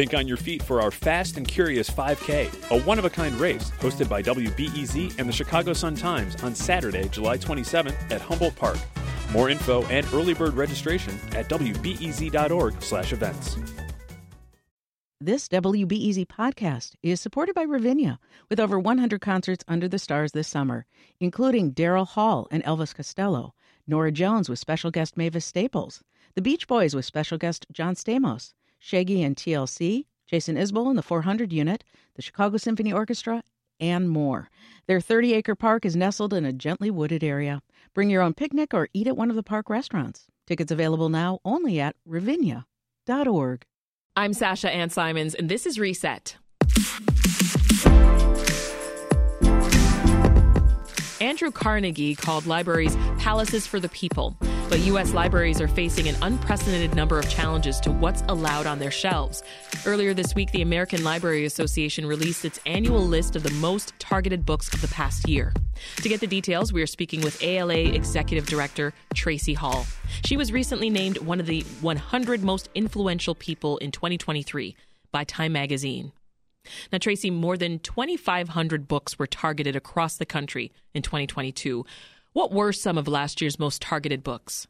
Think on your feet for our Fast and Curious 5K, a one of a kind race hosted by WBEZ and the Chicago Sun Times on Saturday, July 27th at Humboldt Park. More info and early bird registration at wbez.org/events. This WBEZ podcast is supported by Ravinia, with over 100 concerts under the stars this summer, including Daryl Hall and Elvis Costello, Norah Jones with special guest Mavis Staples, The Beach Boys with special guest John Stamos, Shaggy and TLC, Jason Isbell and the 400 Unit, the Chicago Symphony Orchestra, and more. Their 30 acre park is nestled in a gently wooded area. Bring your own picnic or eat at one of the park restaurants. Tickets available now only at ravinia.org. I'm Sasha Ann Simons, and this is Reset. Andrew Carnegie called libraries palaces for the people, but U.S. libraries are facing an unprecedented number of challenges to what's allowed on their shelves. Earlier this week, the American Library Association released its annual list of the most targeted books of the past year. To get the details, we are speaking with ALA Executive Director Tracie Hall. She was recently named one of the 100 most influential people in 2023 by Time Magazine. Now, Tracie, more than 2,500 books were targeted across the country in 2022. What were some of last year's most targeted books?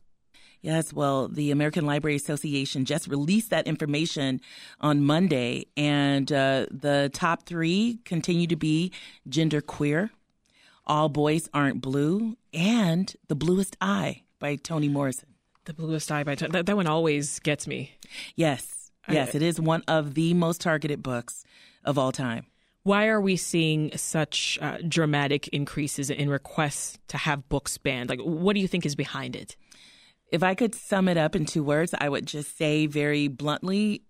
Yes, well, the American Library Association just released that information on Monday, and uh, the top three continue to be Gender Queer, All Boys Aren't Blue, and The Bluest Eye by Toni Morrison. The Bluest Eye by Toni. That, that one always gets me. Yes, yes, I, it is one of the most targeted books of all time. Why are we seeing such uh, dramatic increases in requests to have books banned? Like, what do you think is behind it? If I could sum it up in two words, I would just say very bluntly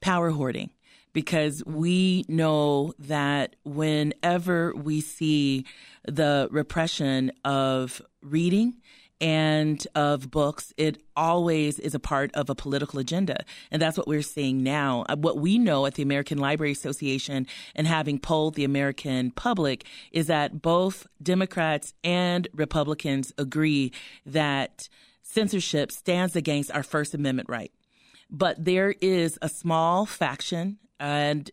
power hoarding. Because we know that whenever we see the repression of reading and of books, it always is a part of a political agenda. And that's what we're seeing now. Uh, what we know at the American Library Association and having polled the American public is that both Democrats and Republicans agree that censorship stands against our First Amendment right. But there is a small faction and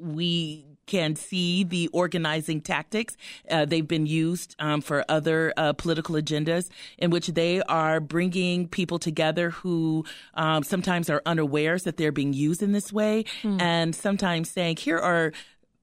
we can see the organizing tactics. Uh, they've been used um, for other uh, political agendas in which they are bringing people together who um, sometimes are unawares that they're being used in this way mm. and sometimes saying, here are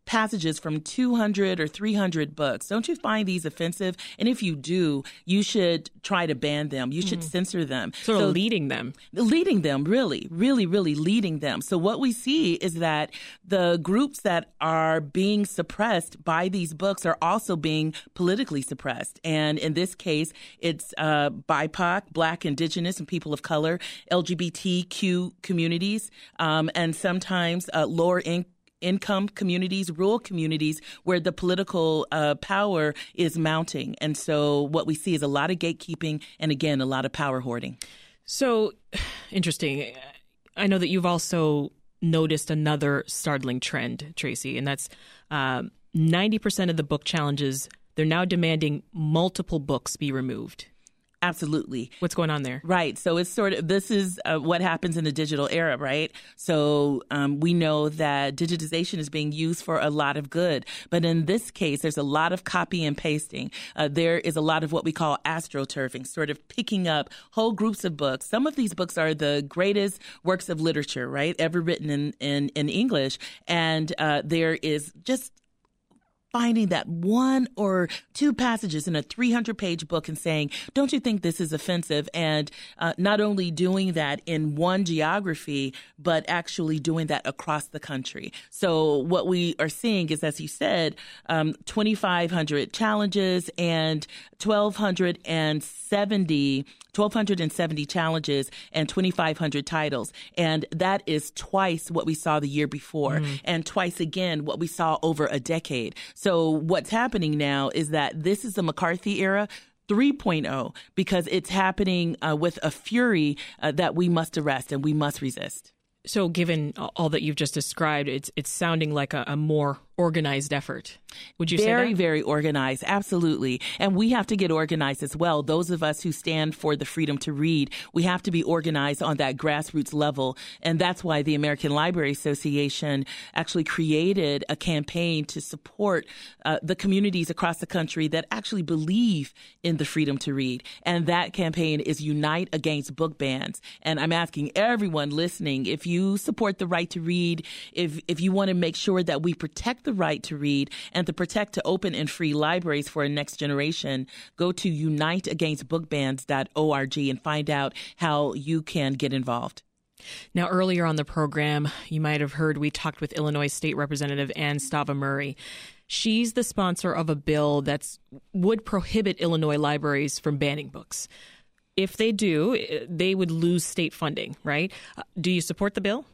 passages from 200 or 300 books. Don't you find these offensive? And if you do, you should try to ban them. You should mm. censor them. Sort so, leading them. Leading them, really, really, really leading them. So what we see is that the groups that are being suppressed by these books are also being politically suppressed. And in this case, it's uh, BIPOC, Black, Indigenous, and people of color, LGBTQ communities, um, and sometimes uh, lower income income communities, rural communities where the political uh, power is mounting. And so what we see is a lot of gatekeeping and again, a lot of power hoarding. So interesting. I know that you've also noticed another startling trend, Tracie, and that's um, 90% of the book challenges, they're now demanding multiple books be removed. Absolutely. What's going on there? Right. So it's sort of this is uh, what happens in the digital era, right? So um, we know that digitization is being used for a lot of good, but in this case, there's a lot of copy and pasting. Uh, there is a lot of what we call astroturfing, sort of picking up whole groups of books. Some of these books are the greatest works of literature, right, ever written in in, in English, and uh, there is just finding that one or two passages in a 300 page book and saying, don't you think this is offensive? And uh, not only doing that in one geography, but actually doing that across the country. So what we are seeing is, as you said, um, 2,500 challenges and 1,270 1,270 challenges and 2,500 titles. And that is twice what we saw the year before mm. and twice again what we saw over a decade. So what's happening now is that this is the McCarthy era. 3.0 because it's happening uh, with a fury uh, that we must arrest and we must resist. So, given all that you've just described, it's it's sounding like a, a more organized effort. Would you very, say that? very organized? Absolutely. And we have to get organized as well. Those of us who stand for the freedom to read, we have to be organized on that grassroots level. And that's why the American Library Association actually created a campaign to support uh, the communities across the country that actually believe in the freedom to read. And that campaign is Unite Against Book Bans. And I'm asking everyone listening, if you support the right to read, if, if you want to make sure that we protect the right to read and to protect to open and free libraries for a next generation, go to uniteagainstbookbans.org and find out how you can get involved. Now, earlier on the program, you might have heard we talked with Illinois State Representative Anne Stava-Murray. She's the sponsor of a bill that would prohibit Illinois libraries from banning books. If they do, they would lose state funding, right? Uh, do you support the bill?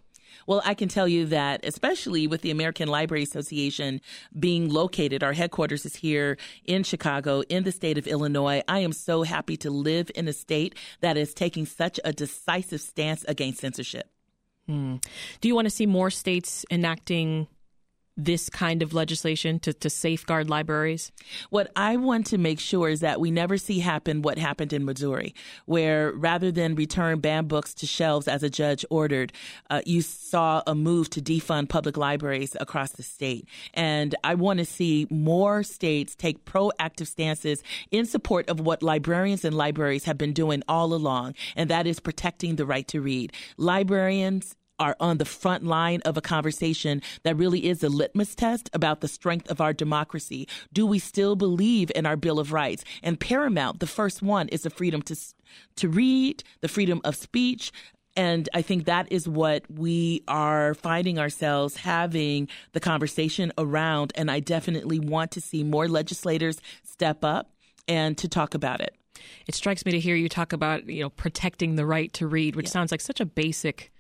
Well, I can tell you that, especially with the American Library Association being located, our headquarters is here in Chicago, in the state of Illinois. I am so happy to live in a state that is taking such a decisive stance against censorship. Hmm. Do you want to see more states enacting this kind of legislation to, to safeguard libraries? What I want to make sure is that we never see happen what happened in Missouri, where rather than return banned books to shelves as a judge ordered, uh, you saw a move to defund public libraries across the state. And I want to see more states take proactive stances in support of what librarians and libraries have been doing all along, and that is protecting the right to read. Librarians are on the front line of a conversation that really is a litmus test about the strength of our democracy. Do we still believe in our Bill of Rights? And paramount, the first one is the freedom to to read, the freedom of speech, and I think that is what we are finding ourselves having the conversation around. And I definitely want to see more legislators step up and to talk about it. It strikes me to hear you talk about, you know, protecting the right to read, which yeah. sounds like such a basic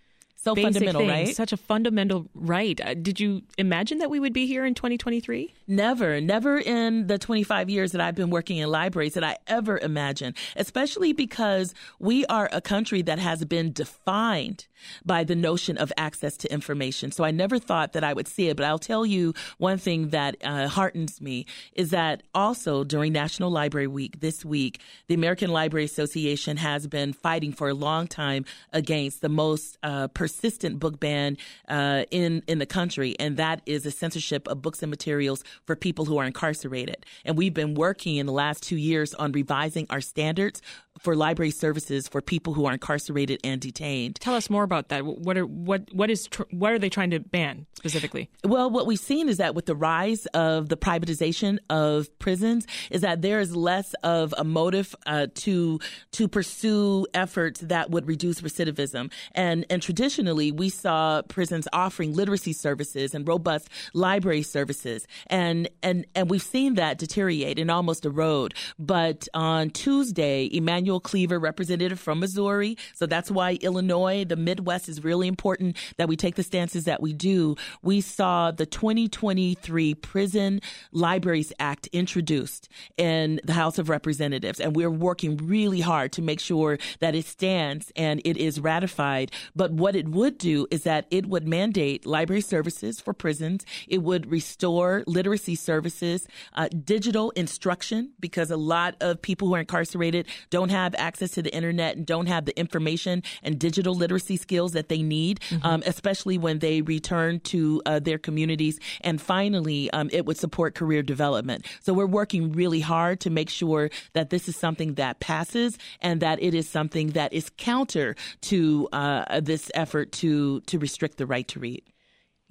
so fundamental, thing, right? Such a fundamental right. Uh, did you imagine that we would be here in 2023? Never, never in the 25 years that I've been working in libraries that I ever imagined, especially because we are a country that has been defined by the notion of access to information. So I never thought that I would see it. But I'll tell you one thing that uh, heartens me is that also during National Library Week this week, the American Library Association has been fighting for a long time against the most uh, persistent book ban uh, in in the country, and that is the censorship of books and materials for people who are incarcerated. And we've been working in the last two years on revising our standards for library services for people who are incarcerated and detained. Tell us more about that. What are what what is tr- what are they trying to ban specifically? Well, what we've seen is that with the rise of the privatization of prisons, is that there is less of a motive uh, to to pursue efforts that would reduce recidivism. And and traditionally, we saw prisons offering literacy services and robust library services, and and and we've seen that deteriorate and almost erode. But on Tuesday, Emanuel Cleaver, representative from Missouri. So that's why Illinois, the Midwest is really important that we take the stances that we do. We saw the 2023 Prison Libraries Act introduced in the House of Representatives, and we're working really hard to make sure that it stands and it is ratified. But what it would do is that it would mandate library services for prisons. It would restore literacy services, uh, digital instruction, because a lot of people who are incarcerated don't have access to the internet and don't have the information and digital literacy skills that they need, mm-hmm. um, especially when they return to uh, their communities. And finally, um, it would support career development. So we're working really hard to make sure that this is something that passes and that it is something that is counter to uh, this effort to to restrict the right to read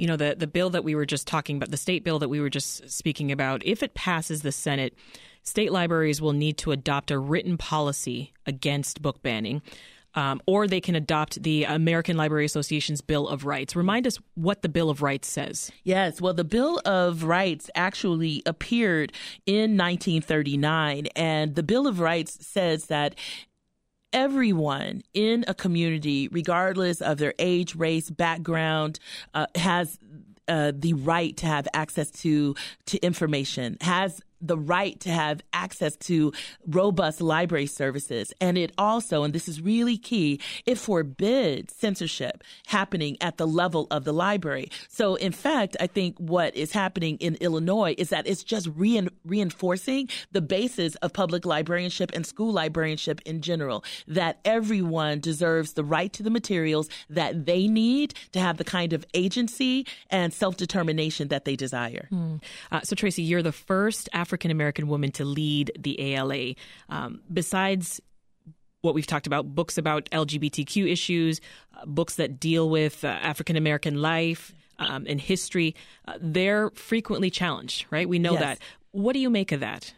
you know the the bill that we were just talking about the state bill that we were just speaking about if it passes the senate state libraries will need to adopt a written policy against book banning. Um, or they can adopt the American Library Association's Bill of Rights. Remind us what the Bill of Rights says. Yes, well, the Bill of Rights actually appeared in 1939, and the Bill of Rights says that everyone in a community, regardless of their age, race, background, uh, has uh, the right to have access to to information, has the right to have access to robust library services. And it also, and this is really key, it forbids censorship happening at the level of the library. So, in fact, I think what is happening in Illinois is that it's just rein- reinforcing the basis of public librarianship and school librarianship in general, that everyone deserves the right to the materials that they need to have the kind of agency and self determination that they desire. Mm. Uh, so, Tracie, you're the first African American woman to lead the ALA. Um, besides what we've talked about books about LGBTQ issues, uh, books that deal with uh, African American life um, and history, uh, they're frequently challenged, right? We know yes. that. What do you make of that?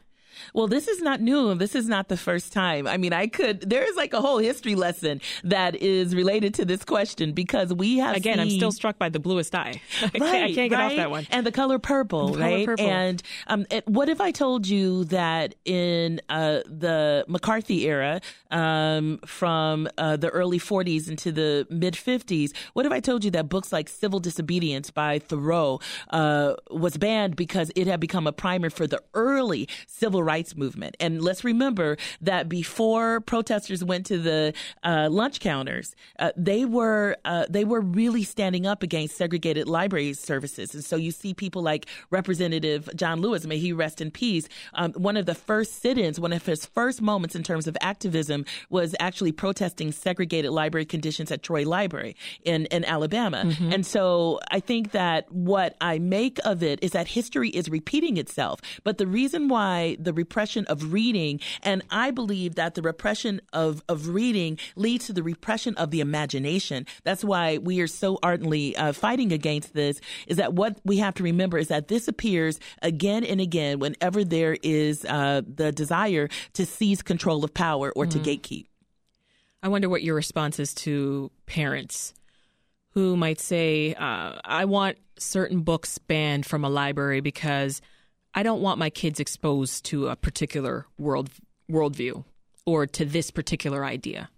Well, this is not new. This is not the first time. I mean, I could, there is like a whole history lesson that is related to this question because we have. Again, seen, I'm still struck by the bluest eye. I, right, can't, I can't get right? off that one. And the color purple, the right? Color purple. And um, it, what if I told you that in uh, the McCarthy era, um, from uh, the early 40s into the mid 50s, what if I told you that books like Civil Disobedience by Thoreau uh, was banned because it had become a primer for the early civil rights movement. And let's remember that before protesters went to the uh, lunch counters, uh, they were uh, they were really standing up against segregated library services. And so you see people like Representative John Lewis, may he rest in peace. Um, one of the first sit-ins, one of his first moments in terms of activism was actually protesting segregated library conditions at Troy Library in in Alabama. Mm-hmm. And so I think that what I make of it is that history is repeating itself. But the reason why the repression of reading. And I believe that the repression of, of reading leads to the repression of the imagination. That's why we are so ardently uh, fighting against this is that what we have to remember is that this appears again and again whenever there is uh, the desire to seize control of power or mm-hmm. to gatekeep. I wonder what your response is to parents who might say, uh, I want certain books banned from a library because – I don't want my kids exposed to a particular world worldview or to this particular idea.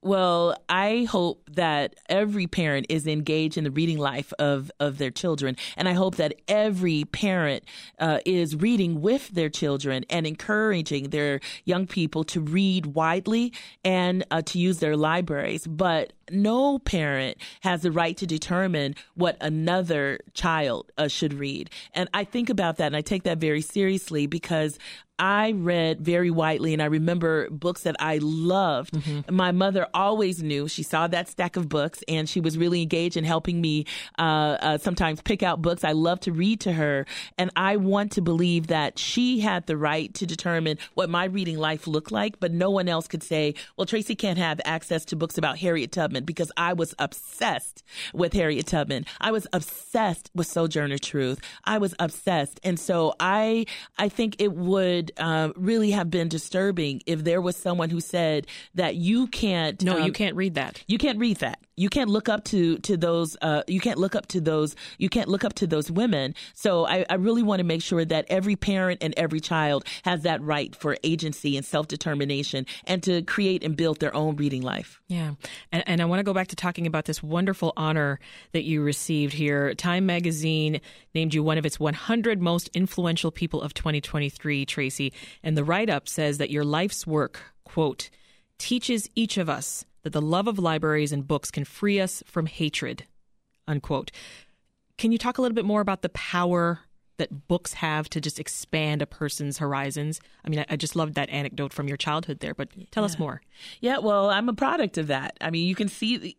Well, I hope that every parent is engaged in the reading life of, of their children. And I hope that every parent uh, is reading with their children and encouraging their young people to read widely and uh, to use their libraries. But no parent has the right to determine what another child uh, should read. And I think about that and I take that very seriously because I read very widely, and I remember books that I loved. Mm-hmm. My mother always knew. She saw that stack of books, and she was really engaged in helping me uh, uh, sometimes pick out books I love to read to her. And I want to believe that she had the right to determine what my reading life looked like, but no one else could say, well, Tracie can't have access to books about Harriet Tubman because I was obsessed with Harriet Tubman. I was obsessed with Sojourner Truth. I was obsessed. And so I, I think it would uh, really have been disturbing if there was someone who said that you can't. No, um, you can't read that. You can't read that. You can't look up to to those. Uh, you can't look up to those. You can't look up to those women. So I, I really want to make sure that every parent and every child has that right for agency and self determination, and to create and build their own reading life. Yeah, and, and I want to go back to talking about this wonderful honor that you received here. Time Magazine named you one of its 100 most influential people of 2023, Tracie. And the write up says that your life's work, quote, teaches each of us that the love of libraries and books can free us from hatred, unquote. Can you talk a little bit more about the power that books have to just expand a person's horizons. I mean, I, I just loved that anecdote from your childhood there, but tell yeah. us more. Yeah, well, I'm a product of that. I mean, you can see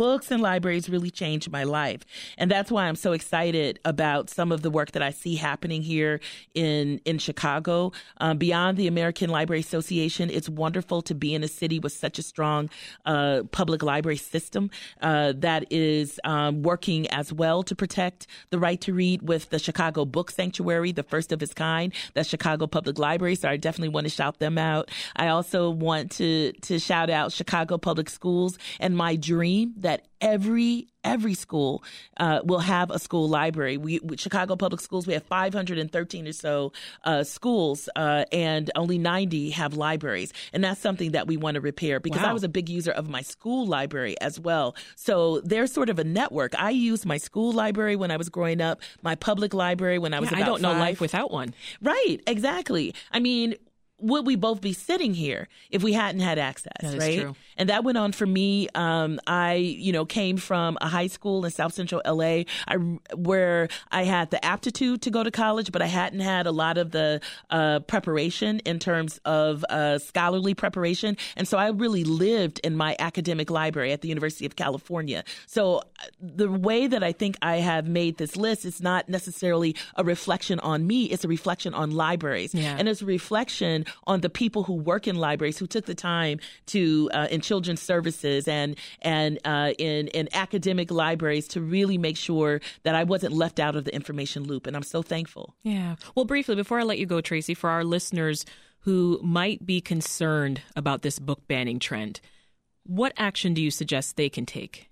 books and libraries really changed my life. And that's why I'm so excited about some of the work that I see happening here in, in Chicago. Um, beyond the American Library Association, it's wonderful to be in a city with such a strong uh, public library system uh, that is um, working as well to protect the right to read with the Chicago Book Sanctuary, the first of its kind, the Chicago Public Library. So I definitely want to shout them out. I also want to, to shout out Chicago Public Schools and my dream that that every every school uh, will have a school library. We, Chicago Public Schools, we have 513 or so uh, schools, uh, and only 90 have libraries, and that's something that we want to repair because wow. I was a big user of my school library as well. So there's sort of a network. I used my school library when I was growing up, my public library when I was. Yeah, I don't know life without one. Right, exactly. I mean, would we both be sitting here if we hadn't had access, right? True. And that went on for me. Um, I, you know, came from a high school in South Central LA I, where I had the aptitude to go to college, but I hadn't had a lot of the uh, preparation in terms of uh, scholarly preparation. And so I really lived in my academic library at the University of California. So uh, the way that I think I have made this list is not necessarily a reflection on me, it's a reflection on libraries. Yeah. And it's a reflection on the people who work in libraries who took the time to uh, in children's services and and uh, in in academic libraries to really make sure that I wasn't left out of the information loop. And I'm so thankful. Yeah. Well, briefly before I let you go, Tracie, for our listeners who might be concerned about this book banning trend, what action do you suggest they can take?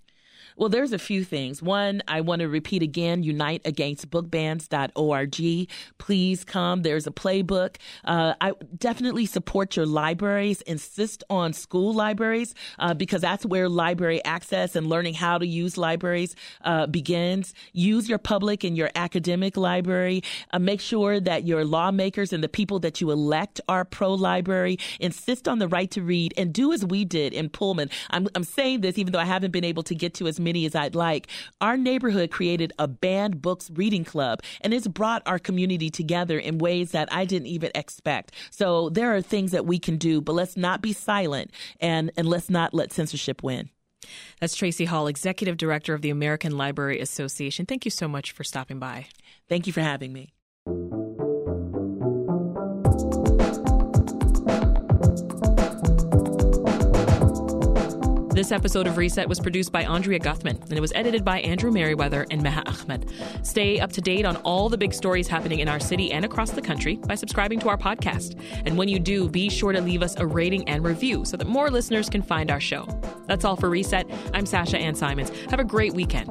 Well, there's a few things. One, I want to repeat again uniteagainstbookbans.org. Please come. There's a playbook. Uh, I definitely support your libraries. Insist on school libraries uh, because that's where library access and learning how to use libraries uh, begins. Use your public and your academic library. Uh, make sure that your lawmakers and the people that you elect are pro library. Insist on the right to read and do as we did in Pullman. I'm, I'm saying this even though I haven't been able to get to as many many as I'd like, our neighborhood created a banned books reading club, and it's brought our community together in ways that I didn't even expect. So there are things that we can do, but let's not be silent and, and let's not let censorship win. That's Tracie Hall, Executive Director of the American Library Association. Thank you so much for stopping by. Thank you for having me. This episode of Reset was produced by Andrea Guthman and it was edited by Andrew Merriweather and Meha Ahmed. Stay up to date on all the big stories happening in our city and across the country by subscribing to our podcast. And when you do, be sure to leave us a rating and review so that more listeners can find our show. That's all for Reset. I'm Sasha Ann Simons. Have a great weekend.